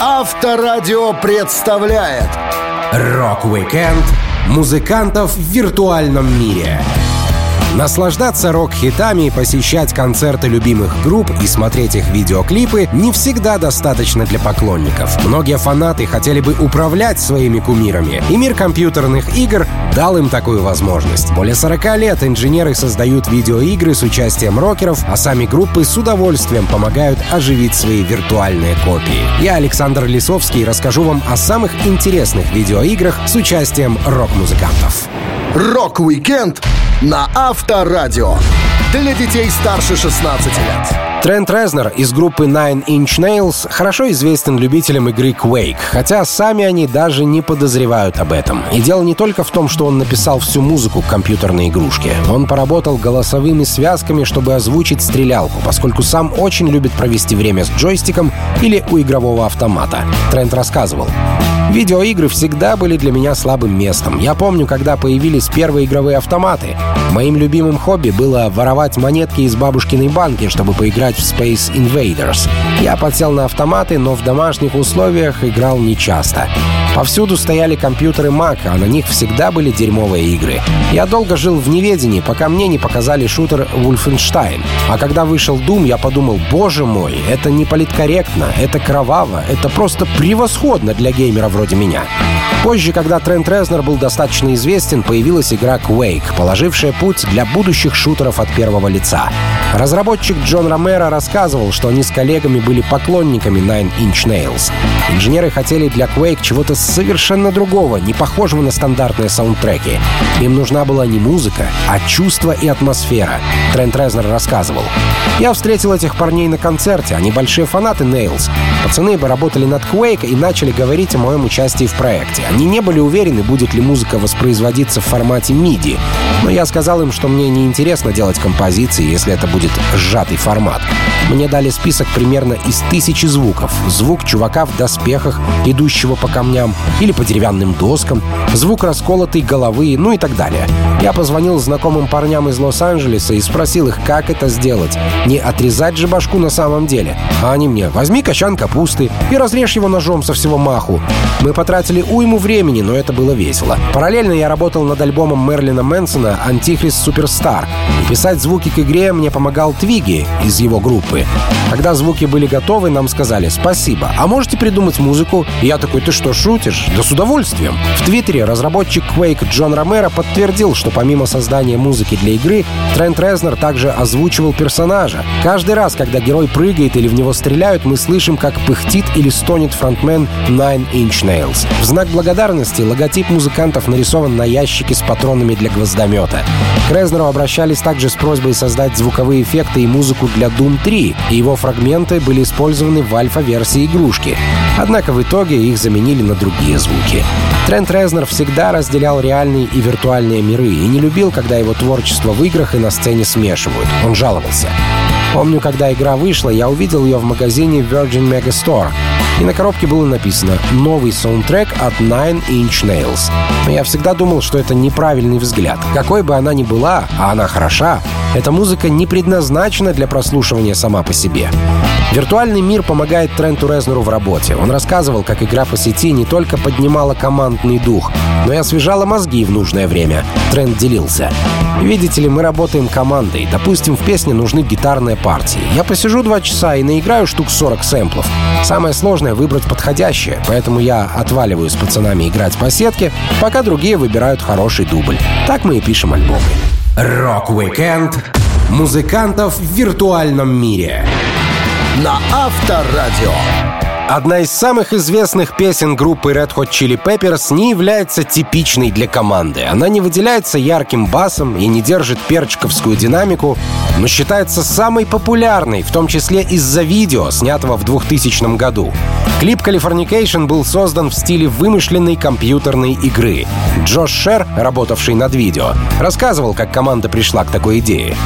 Авторадио представляет Rock-weekend музыкантов в виртуальном мире. Наслаждаться рок-хитами, посещать концерты любимых групп и смотреть их видеоклипы не всегда достаточно для поклонников. Многие фанаты хотели бы управлять своими кумирами, и мир компьютерных игр дал им такую возможность. Более 40 лет инженеры создают видеоигры с участием рокеров, а сами группы с удовольствием помогают оживить свои виртуальные копии. Я, Александр Лисовский, расскажу вам о самых интересных видеоиграх с участием рок-музыкантов. Rock-weekend на Авторадио. Для детей старше 16 лет. Трент Резнор из группы Nine Inch Nails хорошо известен любителям игры Quake, хотя сами они даже не подозревают об этом. И дело не только в том, что он написал всю музыку к компьютерной игрушке. Он поработал голосовыми связками, чтобы озвучить стрелялку, поскольку сам очень любит провести время с джойстиком или у игрового автомата. Трент рассказывал. Видеоигры всегда были для меня слабым местом. Я помню, когда появились первые игровые автоматы. Моим любимым хобби было воровать монетки из бабушкиной банки, чтобы поиграть в Space Invaders. Я подсел на автоматы, но в домашних условиях играл нечасто. Повсюду стояли компьютеры Mac, а на них всегда были дерьмовые игры. Я долго жил в неведении, пока мне не показали шутер Wolfenstein. А когда вышел Doom, я подумал, боже мой, это не политкорректно, это кроваво, это просто превосходно для геймера вроде меня. Позже, когда Трент Резнер был достаточно известен, появилась игра Quake, положившая путь для будущих шутеров от первого лица. Разработчик Джон Ромеро рассказывал, что они с коллегами были поклонниками Nine Inch Nails. Инженеры хотели для Quake чего-то совершенно другого, не похожего на стандартные саундтреки. Им нужна была не музыка, а чувство и атмосфера. Трент Резнер рассказывал. «Я встретил этих парней на концерте, они большие фанаты Nails. Пацаны бы работали над Quake и начали говорить о моем участии в проекте. Они не были уверены, будет ли музыка воспроизводиться в формате MIDI. Но я сказал им, что мне не интересно делать композиции, если это будет сжатый формат. Мне дали список примерно из тысячи звуков. Звук чувака в доспехах, идущего по камням или по деревянным доскам, звук расколотой головы, ну и так далее. Я позвонил знакомым парням из Лос-Анджелеса и спросил их, как это сделать. Не отрезать же башку на самом деле. А они мне, возьми качан капусты и разрежь его ножом со всего маху. Мы потратили уйму времени, но это было весело. Параллельно я работал над альбомом Мерлина Мэнсона «Антихрист Суперстар». Писать звуки к игре мне помогал Твиги из его группы. Когда звуки были готовы, нам сказали «Спасибо, а можете придумать музыку?» И я такой «Ты что, шутишь?» «Да с удовольствием». В Твиттере разработчик Quake Джон Ромеро подтвердил, что помимо создания музыки для игры, Трент Резнер также озвучивал персонажа. Каждый раз, когда герой прыгает или в него стреляют, мы слышим, как пыхтит или стонет фронтмен Nine Inch Nails. В знак благодарности логотип музыкантов нарисован на ящике с патронами для гвоздомета. К Резнеру обращались также с просьбой создать звуковые эффекты и музыку для Doom 3, и его фрагменты были использованы в альфа-версии игрушки. Однако в итоге их заменили на другие звуки. Трент Резнер всегда разделял реальные и виртуальные миры и не любил, когда его творчество в играх и на сцене смешивают. Он жаловался. Помню, когда игра вышла, я увидел ее в магазине Virgin Megastore и на коробке было написано «Новый саундтрек от Nine Inch Nails». Но я всегда думал, что это неправильный взгляд. Какой бы она ни была, а она хороша, эта музыка не предназначена для прослушивания сама по себе. Виртуальный мир помогает Тренту Резнеру в работе. Он рассказывал, как игра по сети не только поднимала командный дух, но и освежала мозги в нужное время. Трент делился. Видите ли, мы работаем командой. Допустим, в песне нужны гитарные партии. Я посижу два часа и наиграю штук 40 сэмплов. Самое сложное — выбрать подходящее, поэтому я отваливаю с пацанами играть по сетке, пока другие выбирают хороший дубль. Так мы и пишем альбомы. Rock-weekend музыкантов в виртуальном мире на Авторадио. Одна из самых известных песен группы Red Hot Chili Peppers не является типичной для команды. Она не выделяется ярким басом и не держит перчиковскую динамику, но считается самой популярной, в том числе из-за видео, снятого в 2000 году. Клип Californication был создан в стиле вымышленной компьютерной игры. Джош Шер, работавший над видео, рассказывал, как команда пришла к такой идее.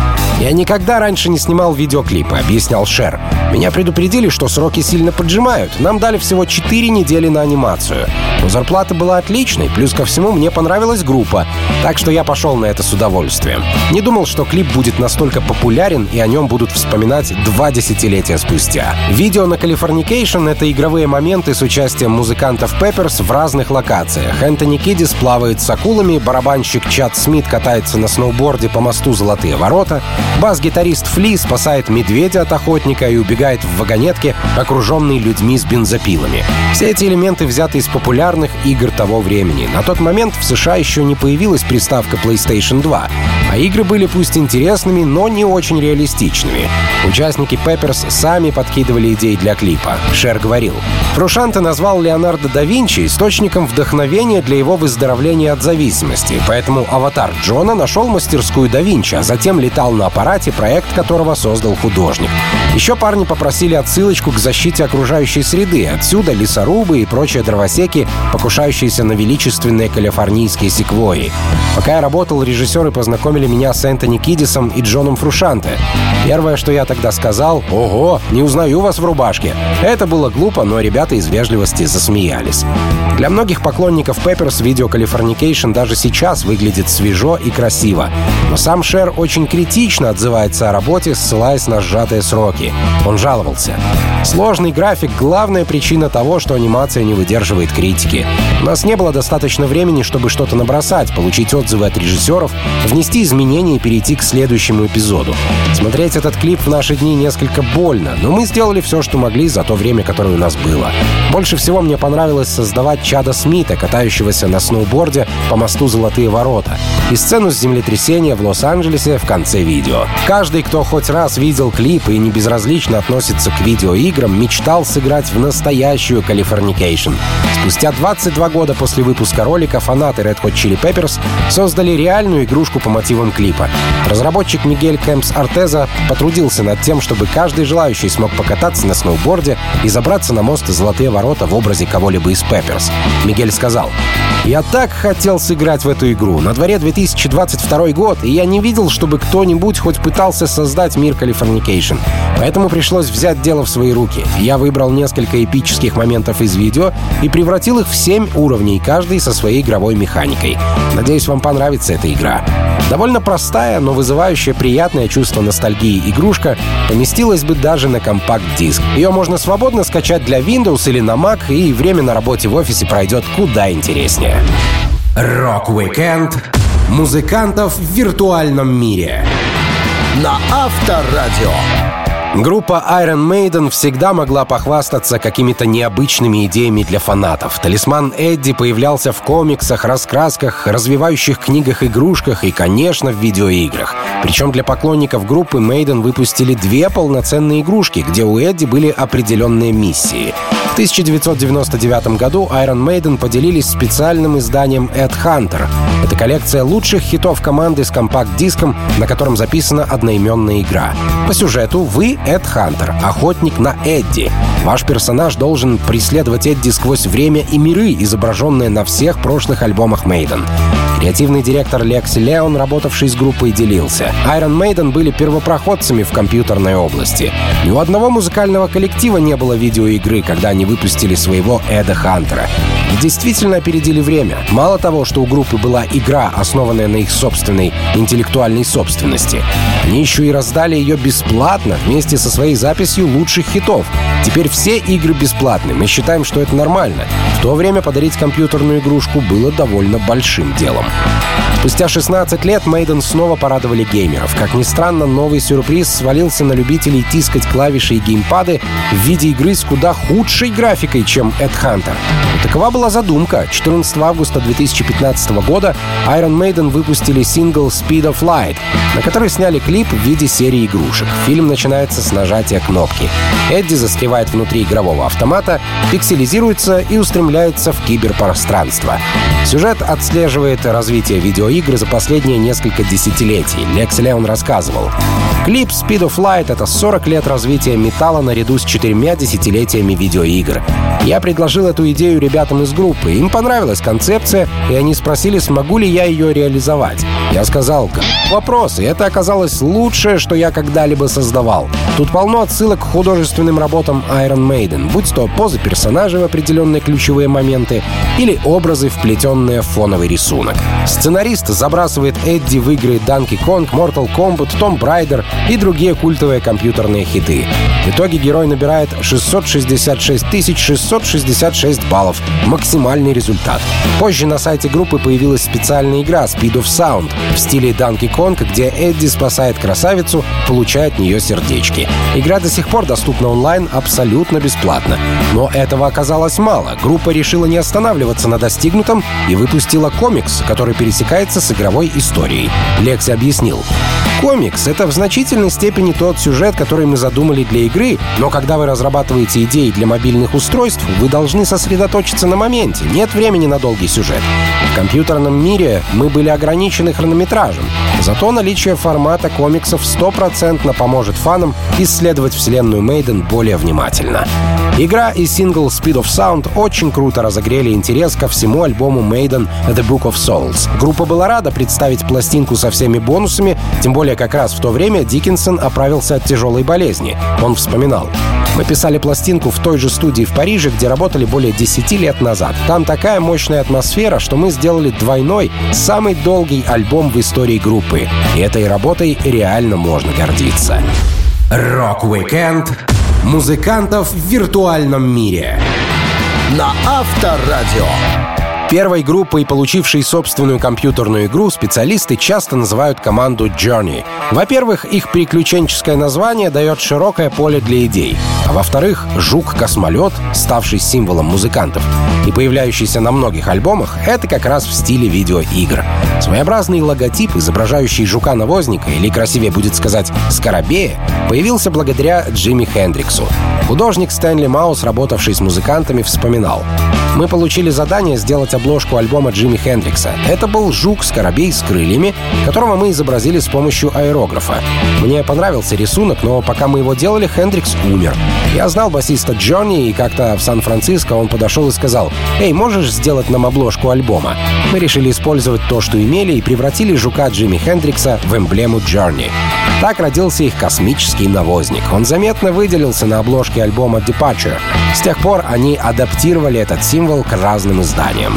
«Я никогда раньше не снимал видеоклипы», — объяснял Шер. «Меня предупредили, что сроки сильно поджимают, знают, нам дали всего 4 недели на анимацию. Но зарплата была отличной, плюс ко всему мне понравилась группа, так что я пошел на это с удовольствием. Не думал, что клип будет настолько популярен и о нем будут вспоминать два десятилетия спустя. Видео на Californication — это игровые моменты с участием музыкантов Пепперс в разных локациях. Энтони Кидис плавает с акулами, барабанщик Чад Смит катается на сноуборде по мосту «Золотые ворота», бас-гитарист Фли спасает медведя от охотника и убегает в вагонетке, окруженный людьми с бензопилами. Все эти элементы взяты из популярных игр того времени. На тот момент в США еще не появилась приставка PlayStation 2, а игры были пусть интересными, но не очень реалистичными. Участники Пепперс сами подкидывали идеи для клипа. Шер говорил, Фрушанте назвал Леонардо да Винчи источником вдохновения для его выздоровления от зависимости, поэтому аватар Джона нашел мастерскую да Винчи, а затем летал на аппарате, проект которого создал художник. Еще парни попросили отсылочку к защите окружающей среды, отсюда лесорубы и прочие дровосеки, покушающиеся на величественные калифорнийские секвои. Пока я работал, режиссеры познакомили меня с Энтони Кидисом и Джоном Фрушанте. Первое, что я тогда сказал, «Ого, не узнаю вас в рубашке». Это было глупо, но ребята из вежливости засмеялись. Для многих поклонников Пепперс видео Californication даже сейчас выглядит свежо и красиво. Но сам Шер очень критично отзывается о работе, ссылаясь на сжатые сроки. Он жаловался. Сложный график — главная причина того, что анимация не выдерживает критики. У нас не было достаточно времени, чтобы что-то набросать, получить отзывы от режиссеров, внести изменения и перейти к следующему эпизоду. Смотреть этот клип в наши дни несколько больно, но мы сделали все, что могли за то время, которое у нас было. Больше всего мне понравилось создавать Чада Смита, катающегося на сноуборде по мосту Золотые ворота, и сцену с землетрясения в Лос-Анджелесе в конце видео. Каждый, кто хоть раз видел клип и не безразлично относится к видеоиграм, мечтал сыграть в настоящую Californication. Спустя 22 года после выпуска ролика фанаты Red Hot Chili Peppers создали реальную игрушку по мотивам клипа. Разработчик Мигель Кэмпс Артеза потрудился над тем, чтобы каждый желающий смог покататься на сноуборде и забраться на мост «Золотые ворота» в образе кого-либо из Пепперс. Мигель сказал, «Я так хотел сыграть в эту игру. На дворе 2022 год, и я не видел, чтобы кто-нибудь хоть пытался создать мир Californication. Поэтому пришлось взять дело в свои руки. Я выбрал несколько эпических моментов из видео и превратил их в 7 уровней, каждый со своей игровой механикой. Надеюсь, вам понравится эта игра. Довольно простая, но вызывающая приятное чувство ностальгии игрушка поместилась бы даже на компакт-диск. Ее можно свободно скачать для Windows или на Mac, и время на работе в офисе пройдет куда интереснее. Rock-weekend музыкантов в виртуальном мире. На Авторадио. Группа Iron Maiden всегда могла похвастаться какими-то необычными идеями для фанатов. Талисман Эдди появлялся в комиксах, раскрасках, развивающих книгах, игрушках и, конечно, в видеоиграх. Причем для поклонников группы Maiden выпустили две полноценные игрушки, где у Эдди были определенные миссии. В 1999 году Iron Maiden поделились специальным изданием Ed Hunter. Это коллекция лучших хитов команды с компакт-диском, на котором записана одноименная игра. По сюжету вы Эд Хантер, охотник на Эдди. Ваш персонаж должен преследовать Эдди сквозь время и миры, изображенные на всех прошлых альбомах Мейден. Креативный директор Лекси Леон, работавший с группой, делился. Iron Maiden были первопроходцами в компьютерной области. Ни у одного музыкального коллектива не было видеоигры, когда они выпустили своего Эда Хантера. Действительно опередили время. Мало того, что у группы была игра, основанная на их собственной интеллектуальной собственности, они еще и раздали ее бесплатно вместе со своей записью лучших хитов. Теперь все игры бесплатны. Мы считаем, что это нормально. В то время подарить компьютерную игрушку было довольно большим делом. Спустя 16 лет Мейден снова порадовали геймеров. Как ни странно, новый сюрприз свалился на любителей тискать клавиши и геймпады в виде игры с куда худшей графикой, чем Эд Хантер. Такова была задумка. 14 августа 2015 года Iron Maiden выпустили сингл Speed of Light, на который сняли клип в виде серии игрушек. Фильм начинается с нажатия кнопки. Эдди застревает внутри игрового автомата, пикселизируется и устремляется в киберпространство. Сюжет отслеживает развитие видеоигр за последние несколько десятилетий. Лекс Леон рассказывал. Клип Speed of Light — это 40 лет развития металла наряду с четырьмя десятилетиями видеоигр. Я предложил эту идею ребятам из из группы. Им понравилась концепция, и они спросили, смогу ли я ее реализовать. Я сказал, вопрос, и это оказалось лучшее, что я когда-либо создавал. Тут полно отсылок к художественным работам Iron Maiden, будь то позы персонажей в определенные ключевые моменты или образы, вплетенные в фоновый рисунок. Сценарист забрасывает Эдди в игры Donkey Kong, Mortal Kombat, Tomb Raider и другие культовые компьютерные хиты. В итоге герой набирает 666 666 баллов. Максимальный результат. Позже на сайте группы появилась специальная игра Speed of Sound в стиле Donkey Kong, где Эдди спасает красавицу, получая от нее сердечки. Игра до сих пор доступна онлайн абсолютно бесплатно. Но этого оказалось мало. Группа решила не останавливаться на достигнутом и выпустила комикс, который пересекается с игровой историей. Лекси объяснил. Комикс — это в значительной степени тот сюжет, который мы задумали для игры, но когда вы разрабатываете идеи для мобильных устройств, вы должны сосредоточиться на моменте, нет времени на долгий сюжет. В компьютерном мире мы были ограничены хронометражем, зато наличие формата комиксов стопроцентно поможет фанам исследовать вселенную Мейден более внимательно. Игра и сингл Speed of Sound очень круто разогрели интерес ко всему альбому Maiden The Book of Souls. Группа была рада представить пластинку со всеми бонусами, тем более как раз в то время Диккенсон оправился от тяжелой болезни. Он вспоминал. Мы писали пластинку в той же студии в Париже, где работали более 10 лет назад. Там такая мощная атмосфера, что мы сделали двойной, самый долгий альбом в истории группы. И этой работой реально можно гордиться. Rock-weekend музыкантов в виртуальном мире. На Авторадио. Первой группой, получившей собственную компьютерную игру, специалисты часто называют команду Journey. Во-первых, их приключенческое название дает широкое поле для идей. А во-вторых, жук-космолет, ставший символом музыкантов и появляющийся на многих альбомах, это как раз в стиле видеоигр. Своеобразный логотип, изображающий жука-навозника, или красивее будет сказать «скоробея», появился благодаря Джимми Хендриксу. Художник Стэнли Маус, работавший с музыкантами, вспоминал. «Мы получили задание сделать обложку альбома Джимми Хендрикса. Это был жук-скоробей с крыльями, которого мы изобразили с помощью аэрографа. Мне понравился рисунок, но пока мы его делали, Хендрикс умер. Я знал басиста Джонни, и как-то в Сан-Франциско он подошел и сказал, «Эй, можешь сделать нам обложку альбома?» Мы решили использовать то, что имели, и превратили жука Джимми Хендрикса в эмблему Джорни. Так родился их космический навозник. Он заметно выделился на обложке альбома Departure. С тех пор они адаптировали этот символ к разным изданиям.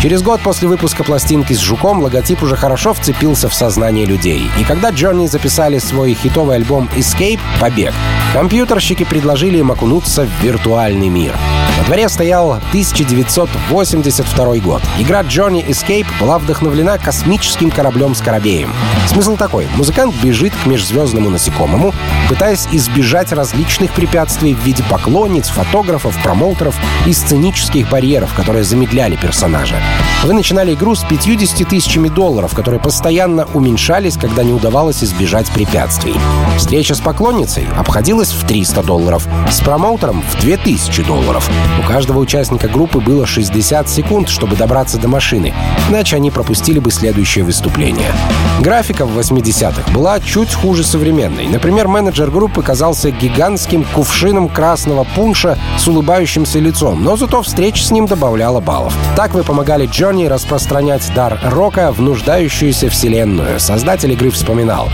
Через год после выпуска пластинки с жуком логотип уже хорошо вцепился в сознание людей. И когда Джонни записали свой хитовый альбом Escape — «Побег», компьютерщики предложили им окунуться в виртуальный мир. На дворе стоял 1982 год. Игра Johnny Escape была вдохновлена космическим кораблем-скоробеем. Смысл такой. Музыкант бежит к межзвездному насекомому, пытаясь избежать различных препятствий в виде поклонниц, фотографов, промоутеров и сценических барьеров, которые замедляли персонажа. Вы начинали игру с 50 тысячами долларов, которые постоянно уменьшались, когда не удавалось избежать препятствий. Встреча с поклонницей обходилась в 300 долларов, с промоутером в 2000 долларов. У каждого участника группы было 60 секунд, чтобы добраться до машины, иначе они пропустили бы следующее выступление. Графика в 80-х была чуть хуже современной. Например, менеджер группы казался гигантским кувшином красного пунша с улыбающимся лицом, но зато встреча с ним добавляла баллов. Так вы помогали Джонни распространять дар рока в нуждающуюся вселенную. Создатель игры вспоминал.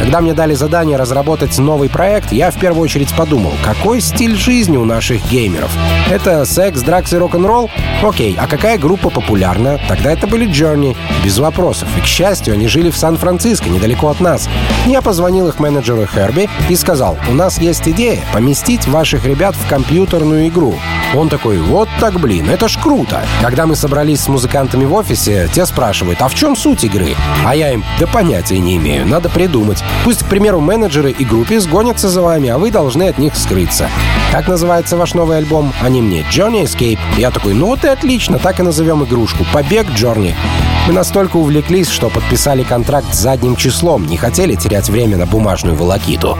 Когда мне дали задание разработать новый проект, я в первую очередь подумал, какой стиль жизни у наших геймеров. Это секс, дракс и рок-н-ролл? Окей, а какая группа популярна? Тогда это были Journey. Без вопросов. И, к счастью, они жили в Сан-Франциско, недалеко от нас. Я позвонил их менеджеру Херби и сказал, у нас есть идея поместить ваших ребят в компьютерную игру. Он такой, вот так, блин, это ж круто. Когда мы собрались с музыкантами в офисе, те спрашивают, а в чем суть игры? А я им, да понятия не имею, надо придумать. Пусть, к примеру, менеджеры и группе сгонятся за вами, а вы должны от них скрыться. Как называется ваш новый альбом? Они мне Johnny Escape. Я такой, ну вот и отлично, так и назовем игрушку. Побег Джорни. Мы настолько увлеклись, что подписали контракт задним числом, не хотели терять время на бумажную волокиту.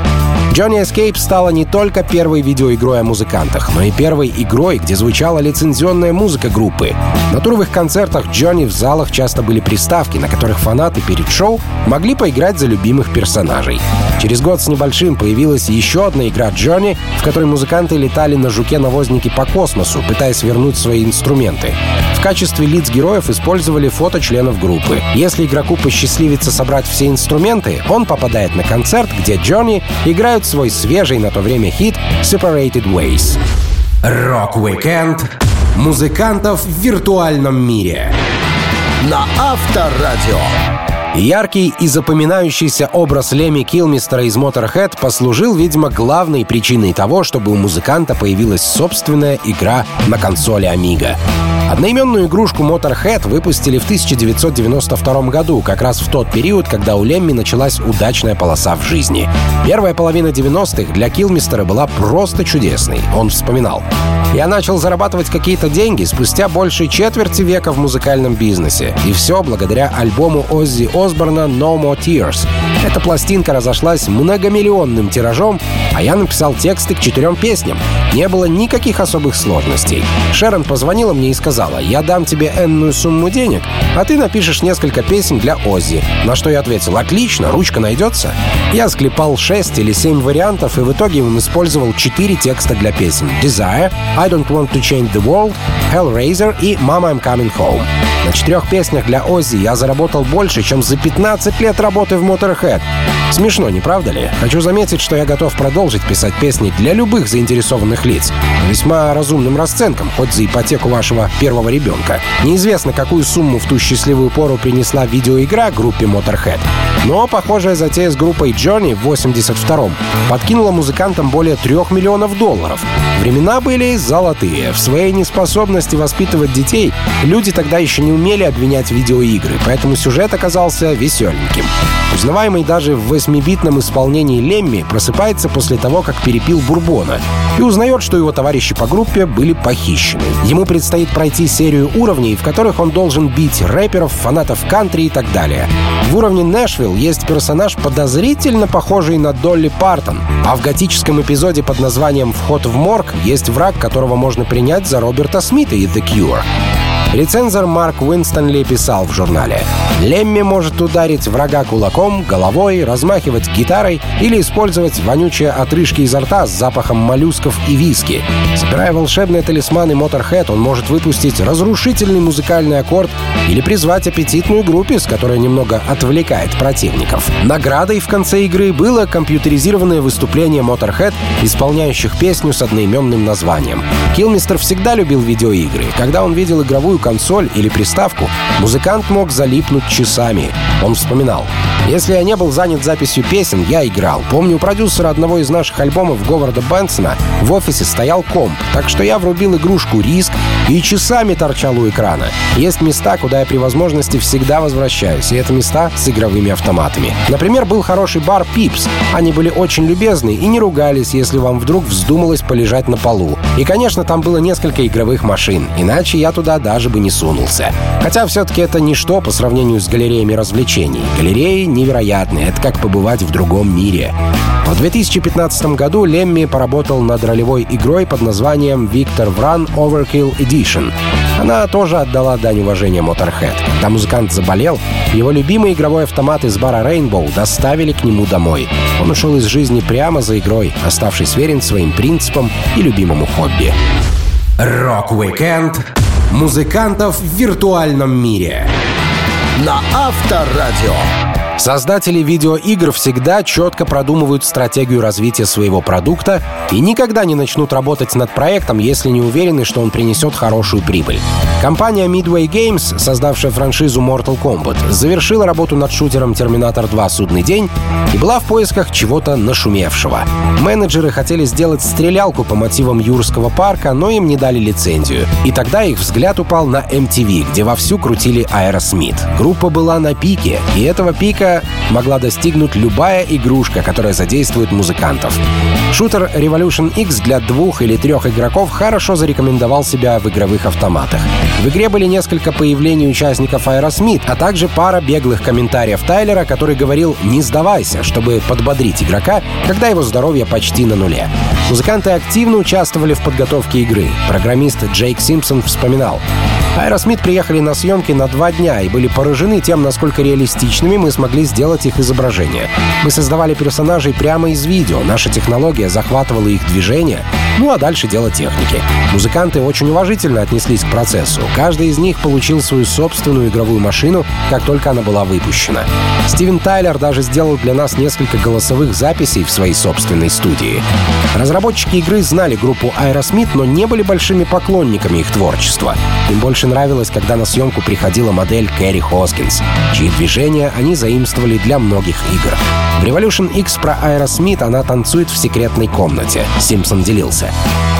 Johnny Escape стала не только первой видеоигрой о музыкантах, но и первой игрой, где звучала лицензионная музыка группы. На туровых концертах Джонни в залах часто были приставки, на которых фанаты перед шоу могли поиграть за любимых персонажей. Через год с небольшим появилась еще одна игра Джонни, в которой музыканты летали на жуке-навознике по космосу, пытаясь вернуть свои инструменты. В качестве лиц героев использовали фото членов группы. Если игроку посчастливится собрать все инструменты, он попадает на концерт, где Джонни играют свой свежий на то время хит «Separate Ways». Rock-weekend музыкантов в виртуальном мире. На Авторадио. Яркий и запоминающийся образ Леми Килмистера из Motorhead послужил, видимо, главной причиной того, чтобы у музыканта появилась собственная игра на консоли Amiga. Одноименную игрушку Motorhead выпустили в 1992 году, как раз в тот период, когда у Лемми началась удачная полоса в жизни. Первая половина 90-х для Килмистера была просто чудесной. Он вспоминал. «Я начал зарабатывать какие-то деньги спустя больше четверти века в музыкальном бизнесе. И все благодаря альбому Оззи Осборна «No More Tears». Эта пластинка разошлась многомиллионным тиражом, а я написал тексты к четырем песням. Не было никаких особых сложностей. Шерон позвонила мне и сказала, я дам тебе энную сумму денег, а ты напишешь несколько песен для Оззи. На что я ответил, отлично, ручка найдется. Я склепал шесть или семь вариантов, и в итоге он использовал четыре текста для песен. Desire, I Don't Want to Change the World, Hellraiser и Mama I'm Coming Home. На четырех песнях для Оззи я заработал больше, чем за 15 лет работы в Motorhead. Смешно, не правда ли? Хочу заметить, что я готов продолжить писать песни для любых заинтересованных лиц. Весьма разумным расценкам, хоть за ипотеку вашего первого ребенка. Неизвестно, какую сумму в ту счастливую пору принесла видеоигра группе Motorhead. Но похожая затея с группой Джонни в 82-м подкинула музыкантам более трех миллионов долларов. Времена были золотые. В своей неспособности воспитывать детей люди тогда еще не умели обвинять видеоигры, поэтому сюжет оказался веселеньким. Узнаваемый даже в 8-битном исполнении Лемми просыпается после того, как перепил бурбона, и узнает, что его товарищи по группе были похищены. Ему предстоит пройти серию уровней, в которых он должен бить рэперов, фанатов кантри и так далее. В уровне Нэшвилл есть персонаж, подозрительно похожий на Долли Партон, а в готическом эпизоде под названием «Вход в морг» есть враг, которого можно принять за Роберта Смита и The Cure. Рецензор Марк Уинстонли писал в журнале «Лемми может ударить врага кулаком, головой, размахивать гитарой или использовать вонючие отрыжки изо рта с запахом моллюсков и виски. Собирая волшебные талисманы Motorhead, он может выпустить разрушительный музыкальный аккорд или призвать аппетитную группу, с которой немного отвлекает противников. Наградой в конце игры было компьютеризированное выступление Motorhead, исполняющих песню с одноименным названием. Килмистер всегда любил видеоигры. Когда он видел игровую консоль или приставку, музыкант мог залипнуть часами. Он вспоминал. «Если я не был занят записью песен, я играл. Помню, у продюсера одного из наших альбомов Говарда Бенсона в офисе стоял комп, так что я врубил игрушку «Риск» и часами торчал у экрана. Есть места, куда я при возможности всегда возвращаюсь, и это места с игровыми автоматами. Например, был хороший бар «Пипс». Они были очень любезны и не ругались, если вам вдруг вздумалось полежать на полу. И, конечно, там было несколько игровых машин, иначе я туда даже бы не сунулся. Хотя все-таки это ничто по сравнению с галереями развлечений. Галереи невероятные, это как побывать в другом мире. В 2015 году Лемми поработал над ролевой игрой под названием «Виктор Вран Overkill Edition». Она тоже отдала дань уважения Motorhead. Когда музыкант заболел, его любимый игровой автомат из бара Rainbow доставили к нему домой. Он ушел из жизни прямо за игрой, оставшись верен своим принципам и любимому хобби. Rock-weekend музыкантов в виртуальном мире. На Авторадио. Создатели видеоигр всегда четко продумывают стратегию развития своего продукта и никогда не начнут работать над проектом, если не уверены, что он принесет хорошую прибыль. Компания Midway Games, создавшая франшизу Mortal Kombat, завершила работу над шутером Terminator 2 «Судный день» и была в поисках чего-то нашумевшего. Менеджеры хотели сделать стрелялку по мотивам Юрского парка, но им не дали лицензию. И тогда их взгляд упал на MTV, где вовсю крутили Aerosmith. Группа была на пике, и этого пика успеха могла достигнуть любая игрушка, которая задействует музыкантов. Шутер Revolution X для двух или трех игроков хорошо зарекомендовал себя в игровых автоматах. В игре были несколько появлений участников Aerosmith, а также пара беглых комментариев Тайлера, который говорил «не сдавайся», чтобы подбодрить игрока, когда его здоровье почти на нуле. Музыканты активно участвовали в подготовке игры. Программист Джейк Симпсон вспоминал. Аэросмит приехали на съемки на два дня и были поражены тем, насколько реалистичными мы смогли сделать их изображения. Мы создавали персонажей прямо из видео, наша технология захватывала их движение, ну а дальше дело техники. Музыканты очень уважительно отнеслись к процессу. Каждый из них получил свою собственную игровую машину, как только она была выпущена. Стивен Тайлер даже сделал для нас несколько голосовых записей в своей собственной студии. Разработчики игры знали группу Aerosmith, но не были большими поклонниками их творчества. Им больше нравилось, когда на съемку приходила модель Кэрри Хоскинс, чьи движения они заимствовали для многих игр. В Revolution X про Aerosmith она танцует в секретной комнате. Симпсон делился.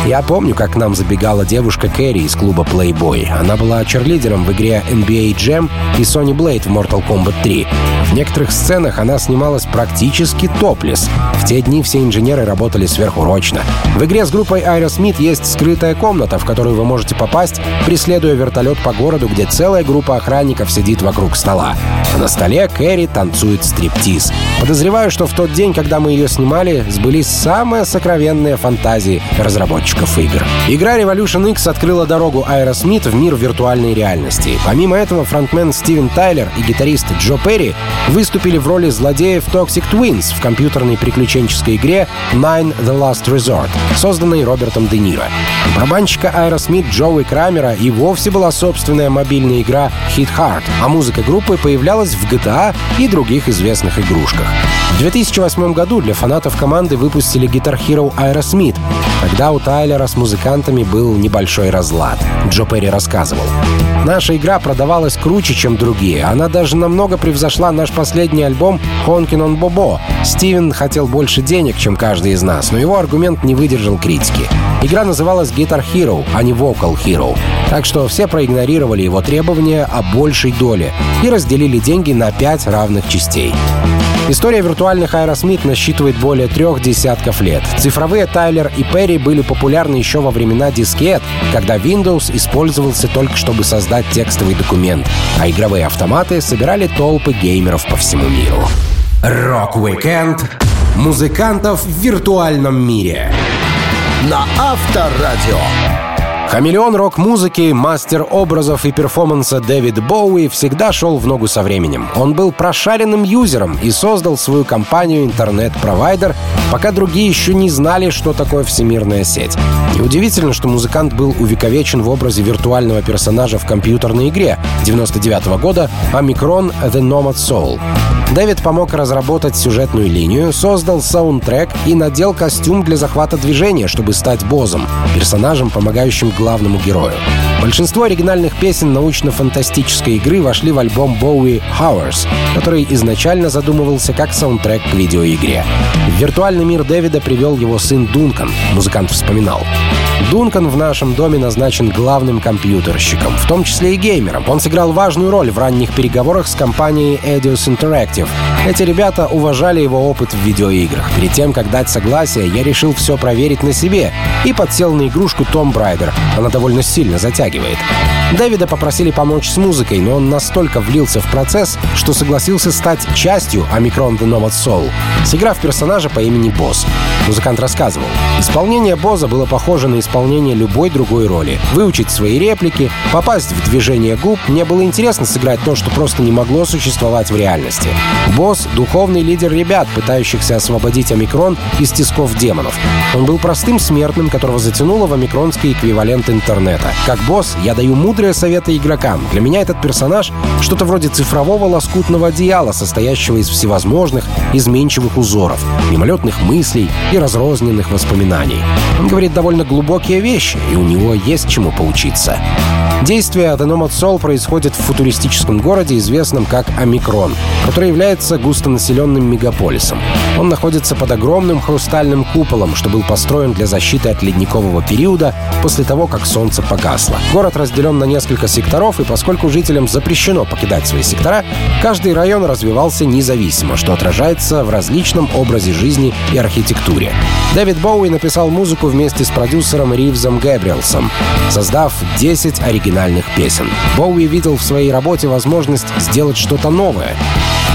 Я помню, как к нам забегала девушка Кэрри из клуба Playboy. Она была черлидером в игре NBA Jam и Sony Blade в Mortal Kombat 3. В некоторых сценах она снималась практически топлес. В те дни все инженеры работали сверхурочно. В игре с группой Aerosmith есть скрытая комната, в которую вы можете попасть, преследуя вертолет по городу, где целая группа охранников сидит вокруг стола. На столе Кэрри танцует стриптиз. Подозреваю, что в тот день, когда мы ее снимали, сбылись самые сокровенные фантазии разработчиков игр. Игра Revolution X открыла дорогу Aerosmith в мир виртуальной реальности. Помимо этого, фронтмен Стивен Тайлер и гитарист Джо Перри выступили в роли злодеев Toxic Twins в компьютерной приключенческой игре Nine The Last Resort, созданной Робертом Де Ниро. Барабанщика Aerosmith Джоуи Крамера и вовсе была собственная мобильная игра Hit Hard, а музыка группы появлялась в GTA и других известных игрушках. В 2008 году для фанатов команды выпустили Guitar Hero Aerosmith. Тогда у Тайлера с музыкантами был небольшой разлад. Джо Перри рассказывал. Наша игра продавалась круче, чем другие. Она даже намного превзошла наш последний альбом «Honkin' on Bobo». Стивен хотел больше денег, чем каждый из нас, но его аргумент не выдержал критики. Игра называлась Guitar Hero, а не Vocal Hero. Так что все проигнорировали его требования о большей доле и разделили деньги на пять равных частей. История виртуальных Aerosmith насчитывает более трех десятков лет. Цифровые Тайлер и Перри были популярны еще во времена дискет, когда Windows использовался только чтобы создать текстовый документ, а игровые автоматы собирали толпы геймеров по всему миру. Rock-weekend музыкантов в виртуальном мире на Авторадио. Хамелеон рок-музыки, мастер образов и перформанса Дэвид Боуи всегда шел в ногу со временем. Он был прошаренным юзером и создал свою компанию интернет-провайдер, пока другие еще не знали, что такое всемирная сеть. Неудивительно, что музыкант был увековечен в образе виртуального персонажа в компьютерной игре 99 -го года «Омикрон The Nomad Soul». Дэвид помог разработать сюжетную линию, создал саундтрек и надел костюм для захвата движения, чтобы стать Бозом, персонажем, помогающим главному герою. Большинство оригинальных песен научно-фантастической игры вошли в альбом Bowie Hours, который изначально задумывался как саундтрек к видеоигре. В виртуальный мир Дэвида привел его сын Дункан, музыкант вспоминал. Дункан в нашем доме назначен главным компьютерщиком, в том числе и геймером. Он сыграл важную роль в ранних переговорах с компанией Eidos Interactive. Эти ребята уважали его опыт в видеоиграх. Перед тем, как дать согласие, я решил все проверить на себе и подсел на игрушку Tomb Raider. Она довольно сильно затягивает. Дэвида попросили помочь с музыкой, но он настолько влился в процесс, что согласился стать частью Omicron The Nomad Soul, сыграв персонажа по имени Босс. Музыкант рассказывал. Исполнение Боза было похоже на исполнение любой другой роли. Выучить свои реплики, попасть в движение губ, мне было интересно сыграть то, что просто не могло существовать в реальности. Босс — духовный лидер ребят, пытающихся освободить Омикрон из тисков демонов. Он был простым смертным, которого затянуло в омикронский эквивалент интернета. Как босс, я даю мудрые советы игрокам. Для меня этот персонаж — что-то вроде цифрового лоскутного одеяла, состоящего из всевозможных изменчивых узоров, мимолетных мыслей и разрозненных воспоминаний. Он говорит довольно глубокие вещи, и у него есть чему поучиться. Действие The Nomad Soul происходит в футуристическом городе, известном как Омикрон, который является густонаселенным мегаполисом. Он находится под огромным хрустальным куполом, что был построен для защиты от ледникового периода после того, как солнце погасло. Город разделен на несколько секторов, и поскольку жителям запрещено покидать свои сектора, каждый район развивался независимо, что отражается в различном образе жизни и архитектуре. Дэвид Боуи написал музыку вместе с продюсером Ривзом Гэбриэлсом, создав 10 оригинальных песен. Боуи видел в своей работе возможность сделать что-то новое.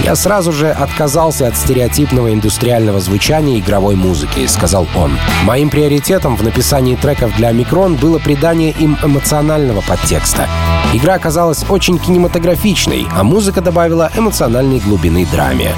«Я сразу же отказался от стереотипного индустриального звучания игровой музыки», — сказал он. «Моим приоритетом в написании треков для Микрон было придание им эмоционального подтекста. Игра оказалась очень кинематографичной, а музыка добавила эмоциональной глубины драме.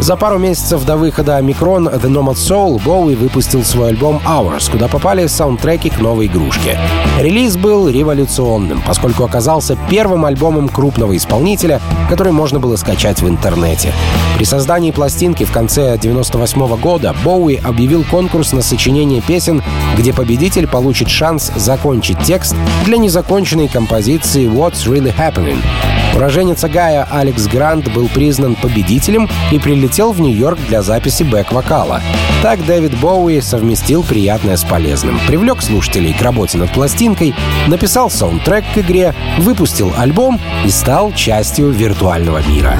За пару месяцев до выхода Омикрон The Nomad Soul Боуи выпустил свой альбом Hours, куда попали саундтреки к новой игрушке. Релиз был революционным, поскольку оказался первым альбомом крупного исполнителя, который можно было скачать в интернете. При создании пластинки в конце 98 года Боуи объявил конкурс на сочинение песен, где победитель получит шанс закончить текст для незаконченной композиции What's Really Happening. Уроженец Огайо Алекс Грант был признан победителем и прилетел в Нью-Йорк для записи бэк-вокала. Так Дэвид Боуи совместил приятное с полезным, привлек слушателей к работе над пластинкой, написал саундтрек к игре, выпустил альбом и стал частью виртуального мира.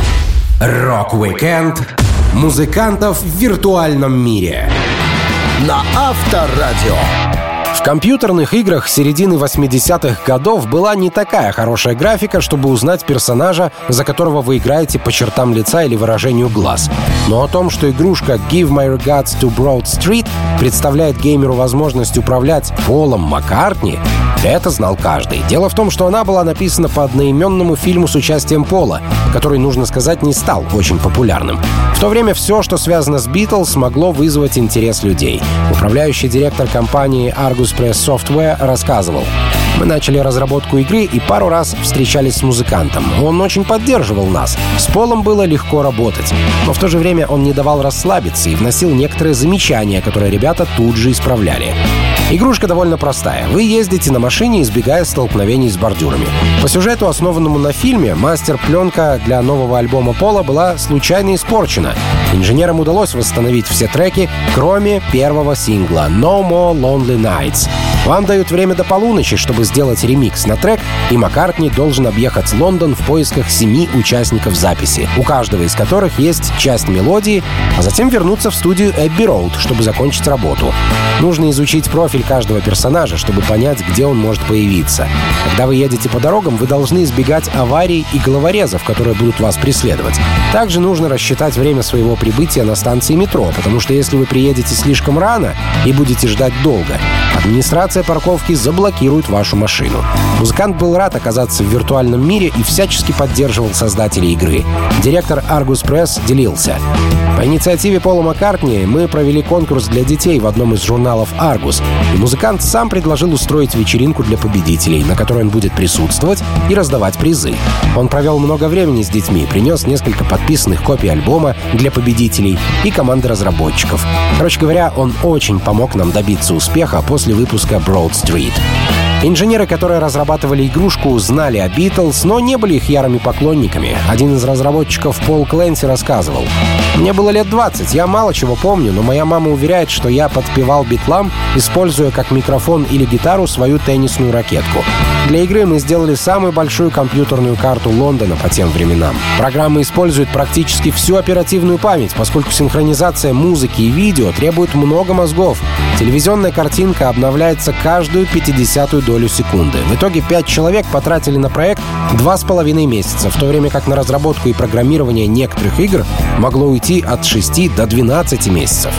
Rock-weekend музыкантов в виртуальном мире на Авторадио компьютерных играх середины 80-х годов была не такая хорошая графика, чтобы узнать персонажа, за которого вы играете по чертам лица или выражению глаз. Но о том, что игрушка Give My Regards to Broad Street представляет геймеру возможность управлять Полом Маккартни, это знал каждый. Дело в том, что она была написана по одноименному фильму с участием Пола, который, нужно сказать, не стал очень популярным. В то время все, что связано с Битлз, могло вызвать интерес людей. Управляющий директор компании Argus Press Software рассказывал. Мы начали разработку игры и пару раз встречались с музыкантом. Он очень поддерживал нас. С Полом было легко работать. Но в то же время он не давал расслабиться и вносил некоторые замечания, которые ребята тут же исправляли. Игрушка довольно простая. Вы ездите на машине, избегая столкновений с бордюрами. По сюжету, основанному на фильме, мастер-пленка для нового альбома Пола была случайно испорчена. Инженерам удалось восстановить все треки, кроме первого сингла «No More Lonely Nights». Вам дают время до полуночи, чтобы сделать ремикс на трек, и Маккартни должен объехать Лондон в поисках семи участников записи, у каждого из которых есть часть мелодии, а затем вернуться в студию Эбби Роуд, чтобы закончить работу. Нужно изучить профиль каждого персонажа, чтобы понять, где он может появиться. Когда вы едете по дорогам, вы должны избегать аварий и головорезов, которые будут вас преследовать. Также нужно рассчитать время своего прибытия на станции метро, потому что если вы приедете слишком рано и будете ждать долго, администрация парковки заблокирует вашу машину. Музыкант был рад оказаться в виртуальном мире и всячески поддерживал создателей игры. Директор Argus Press делился. По инициативе Пола Маккартни мы провели конкурс для детей в одном из журналов Argus, и музыкант сам предложил устроить вечеринку для победителей, на которой он будет присутствовать и раздавать призы. Он провел много времени с детьми, принес несколько подписанных копий альбома для победителей и команды разработчиков. Короче говоря, он очень помог нам добиться успеха после выпуска Street. Инженеры, которые разрабатывали игрушку, знали о Битлз, но не были их ярыми поклонниками. Один из разработчиков Пол Кленси рассказывал. «Мне было лет 20, я мало чего помню, но моя мама уверяет, что я подпевал битлам, используя как микрофон или гитару свою теннисную ракетку. Для игры мы сделали самую большую компьютерную карту Лондона по тем временам. Программа использует практически всю оперативную память, поскольку синхронизация музыки и видео требует много мозгов. Телевизионная картинка обновляется каждую 50-ю долю секунды. В итоге пять человек потратили на проект два с половиной месяца, в то время как на разработку и программирование некоторых игр могло уйти от 6 до 12 месяцев.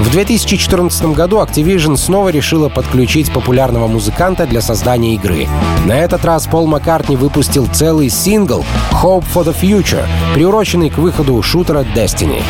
В 2014 году Activision снова решила подключить популярного музыканта для создания игры. На этот раз Пол Маккартни выпустил целый сингл «Hope for the Future», приуроченный к выходу шутера Destiny.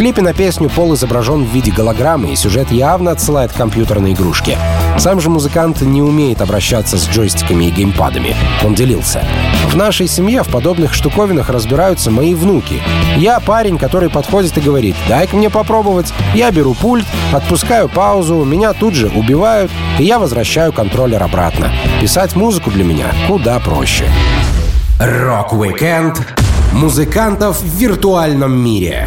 Клипе на песню Пол изображен в виде голограммы, и сюжет явно отсылает к компьютерной игрушке. Сам же музыкант не умеет обращаться с джойстиками и геймпадами. Он делился. В нашей семье в подобных штуковинах разбираются мои внуки. Я парень, который подходит и говорит, дай-ка мне попробовать. Я беру пульт, отпускаю паузу, меня тут же убивают, и я возвращаю контроллер обратно. Писать музыку для меня куда проще. Rock-weekend музыкантов в виртуальном мире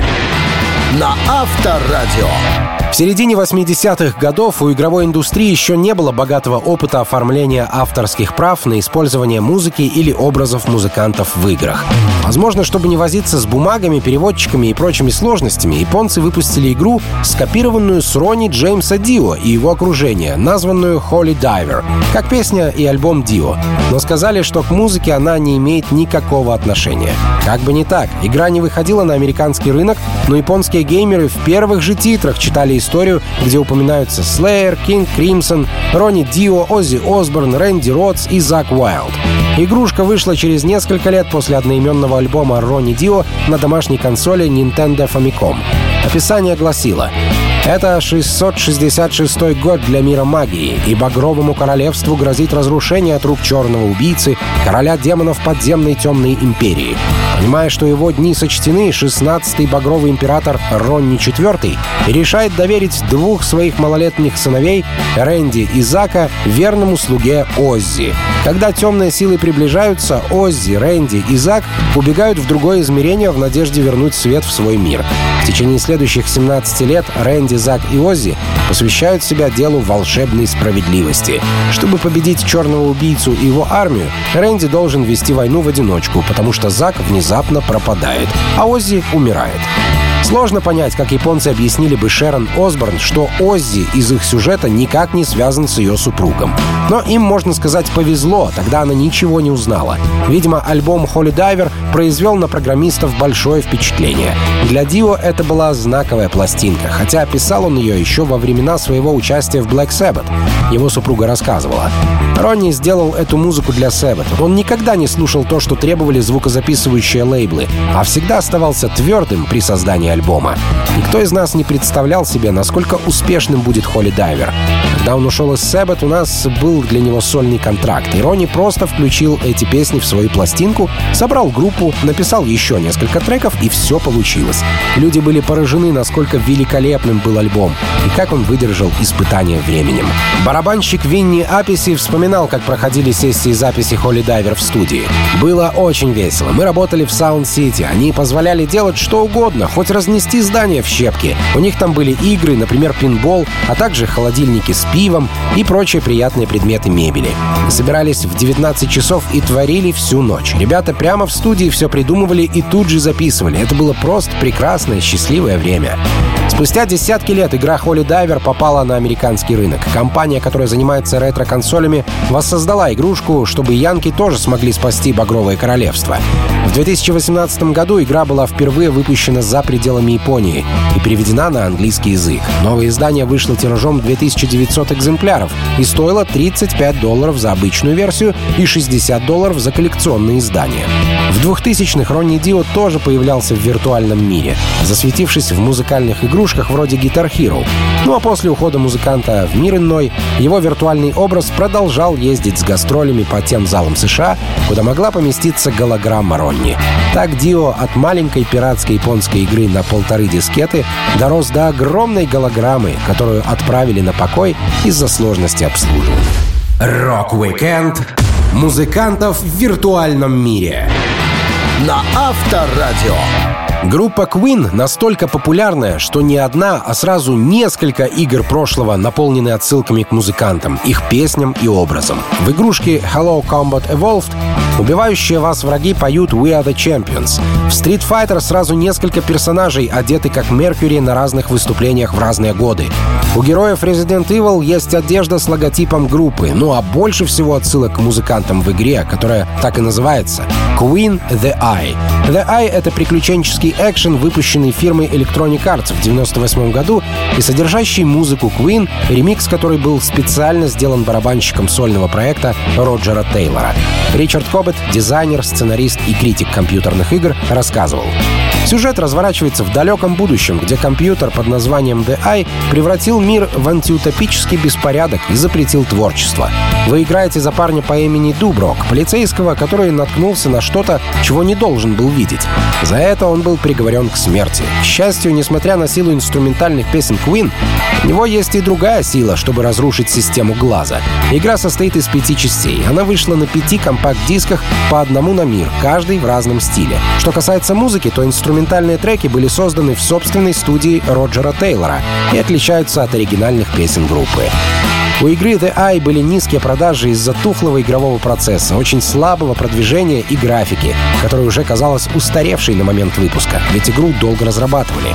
на Авторадио. В середине 80-х годов у игровой индустрии еще не было богатого опыта оформления авторских прав на использование музыки или образов музыкантов в играх. Возможно, чтобы не возиться с бумагами, переводчиками и прочими сложностями, японцы выпустили игру, скопированную с Ронни Джеймса Дио и его окружения, названную Holy Diver, как песня и альбом Дио. Но сказали, что к музыке она не имеет никакого отношения. Как бы не так, игра не выходила на американский рынок, но японские геймеры в первых же титрах читали историю, где упоминаются Slayer, King Crimson, Ронни Дио, Оззи Осборн, Рэнди Ротс и Зак Уайлд. Игрушка вышла через несколько лет после одноименного альбома Ронни Дио на домашней консоли Nintendo Famicom. Описание гласило это 666 год для мира магии, и Багровому Королевству грозит разрушение от рук Черного Убийцы, короля демонов подземной темной империи. Понимая, что его дни сочтены, 16-й Багровый Император Ронни IV решает доверить двух своих малолетних сыновей, Рэнди и Зака, верному слуге Оззи. Когда темные силы приближаются, Оззи, Рэнди и Зак убегают в другое измерение в надежде вернуть свет в свой мир. В течение следующих 17 лет Рэнди, Зак и Оззи посвящают себя делу волшебной справедливости. Чтобы победить черного убийцу и его армию, Рэнди должен вести войну в одиночку, потому что Зак внезапно пропадает, а Оззи умирает. Сложно понять, как японцы объяснили бы Шерон Осборн, что Оззи из их сюжета никак не связан с ее супругом. Но им, можно сказать, повезло, тогда она ничего не узнала. Видимо, альбом Holy Diver произвел на программистов большое впечатление. Для Дио это была знаковая пластинка, хотя писал он ее еще во времена своего участия в Black Sabbath. Его супруга рассказывала. Ронни сделал эту музыку для Sabbath. Он никогда не слушал то, что требовали звукозаписывающие лейблы, а всегда оставался твердым при создании альбома. Никто из нас не представлял себе, насколько успешным будет Холли Дайвер. Когда он ушел из Sabbath, у нас был для него сольный контракт, и Ронни просто включил эти песни в свою пластинку, собрал группу, написал еще несколько треков, и все получилось. Люди были поражены, насколько великолепным был альбом, и как он выдержал испытания временем. Барабанщик Винни Апписи вспоминал, как проходили сессии записи Holy Diver в студии. Было очень весело. Мы работали в Sound City. Они позволяли делать что угодно, хоть разнести здание в щепки. У них там были игры, например, пинбол, а также холодильники с пивом и прочие приятные предметы мебели. Собирались в 19 часов и творили всю ночь. Ребята прямо в студии все придумывали и тут же записывали. Это было просто прекрасное, счастливое время. Спустя десятки лет игра Holy Diver попала на американский рынок. Компания, которая занимается ретро-консолями, воссоздала игрушку, чтобы янки тоже смогли спасти Багровое Королевство. В 2018 году игра была впервые выпущена за пределами Японии и переведена на английский язык. Новое издание вышло тиражом 2900 экземпляров и стоило 35 долларов за обычную версию и 60 долларов за коллекционные издания. В 2000-х Ронни Дио тоже появлялся в виртуальном мире, засветившись в музыкальных игрушках вроде Guitar Hero. Ну а после ухода музыканта в мир иной, его виртуальный образ продолжал ездить с гастролями по тем залам США, куда могла поместиться голограмма Ронни. Так Дио от маленькой пиратской японской игры на полторы дискеты дорос до огромной голограммы, которую отправили на покой из-за сложности обслуживания. Rock-weekend музыкантов в виртуальном мире на Авторадио. Группа Queen настолько популярная, что не одна, а сразу несколько игр прошлого наполнены отсылками к музыкантам, их песням и образом. В игрушке Hello Combat Evolved убивающие вас враги поют We are the Champions. В Street Fighter сразу несколько персонажей одеты как Меркьюри на разных выступлениях в разные годы. У героев Resident Evil есть одежда с логотипом группы, ну а больше всего отсылок к музыкантам в игре, которая так и называется — Queen The Eye. The Eye — это приключенческий экшен, выпущенный фирмой Electronic Arts в 1998 году и содержащий музыку Queen, ремикс который был специально сделан барабанщиком сольного проекта Роджера Тейлора. Ричард Коббет, дизайнер, сценарист и критик компьютерных игр, рассказывал. Сюжет разворачивается в далеком будущем, где компьютер под названием Eye превратил мир в антиутопический беспорядок и запретил творчество. Вы играете за парня по имени Дуброк, полицейского, который наткнулся на что-то, чего не должен был видеть. За это он был приговорен к смерти. К счастью, несмотря на силу инструментальных песен Queen, у него есть и другая сила, чтобы разрушить систему глаза. Игра состоит из пяти частей. Она вышла на пяти компакт-дисках по одному на мир, каждый в разном стиле. Что касается музыки, то инструментальные треки были созданы в собственной студии Роджера Тейлора и отличаются от оригинальных песен группы. У игры The Eye были низкие продажи из-за тухлого игрового процесса, очень слабого продвижения и графики, которая уже казалась устаревшей на момент выпуска, ведь игру долго разрабатывали.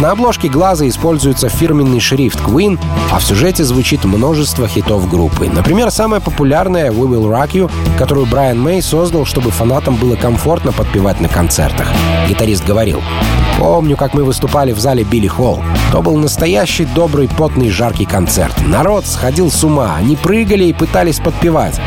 На обложке глаза используется фирменный шрифт Queen, а в сюжете звучит множество хитов группы. Например, самая популярная «We Will Rock You», которую Брайан Мэй создал, чтобы фанатам было комфортно подпевать на концертах. Гитарист говорил, «Помню, как мы выступали в зале Билли Холл. То был настоящий добрый, потный, жаркий концерт. Народ сходил с ума. Они прыгали и пытались подпевать.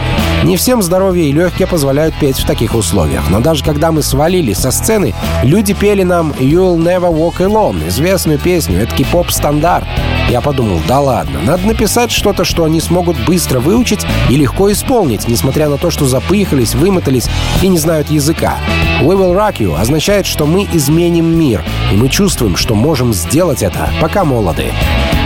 Не всем здоровье и легкие позволяют петь в таких условиях. Но даже когда мы свалили со сцены, люди пели нам «You'll Never Walk Alone», известную песню, это поп-стандарт. Я подумал, да ладно, надо написать что-то, что они смогут быстро выучить и легко исполнить, несмотря на то, что запыхались, вымотались и не знают языка. «We will rock you» означает, что мы изменим мир, и мы чувствуем, что можем сделать это, пока молоды.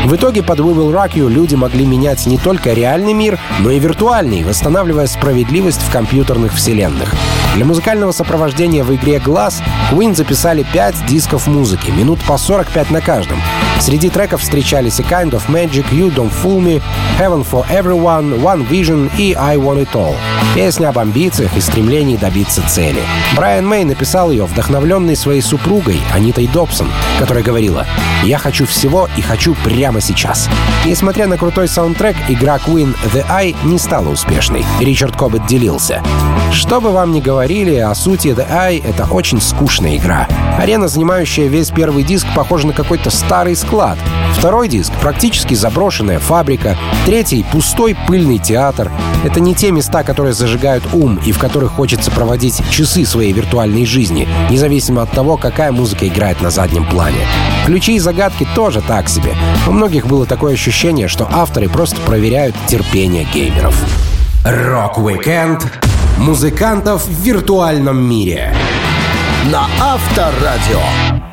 В итоге под We Will Rock You люди могли менять не только реальный мир, но и виртуальный, восстанавливая справедливость в компьютерных вселенных. Для музыкального сопровождения в игре Glass Queen записали 5 дисков музыки, минут по 45 на каждом. Среди треков встречались и Kind of Magic, You Don't Fool Me, Heaven for Everyone, One Vision и I Want It All. Песня об амбициях и стремлении добиться цели. Брайан Мэй написал ее, вдохновленный своей супругой Анитой Добсон, которая говорила «Я хочу всего и хочу прямо сейчас». Несмотря на крутой саундтрек, игра Queen The Eye не стала успешной. Ричард Коббет делился. Что бы вам ни говорили, о сути The Eye — это очень скучная игра. Арена, занимающая весь первый диск, похожа на какой-то старый склад. Второй диск — практически заброшенная фабрика. Третий — пустой пыльный театр. Это не те места, которые зажигают ум и в которых хочется проводить часы своей виртуальной жизни, независимо от того, какая музыка играет на заднем плане. Ключи и загадки тоже так себе. У многих было такое ощущение, что авторы просто проверяют терпение геймеров. Rock-weekend музыкантов в виртуальном мире на Авторадио.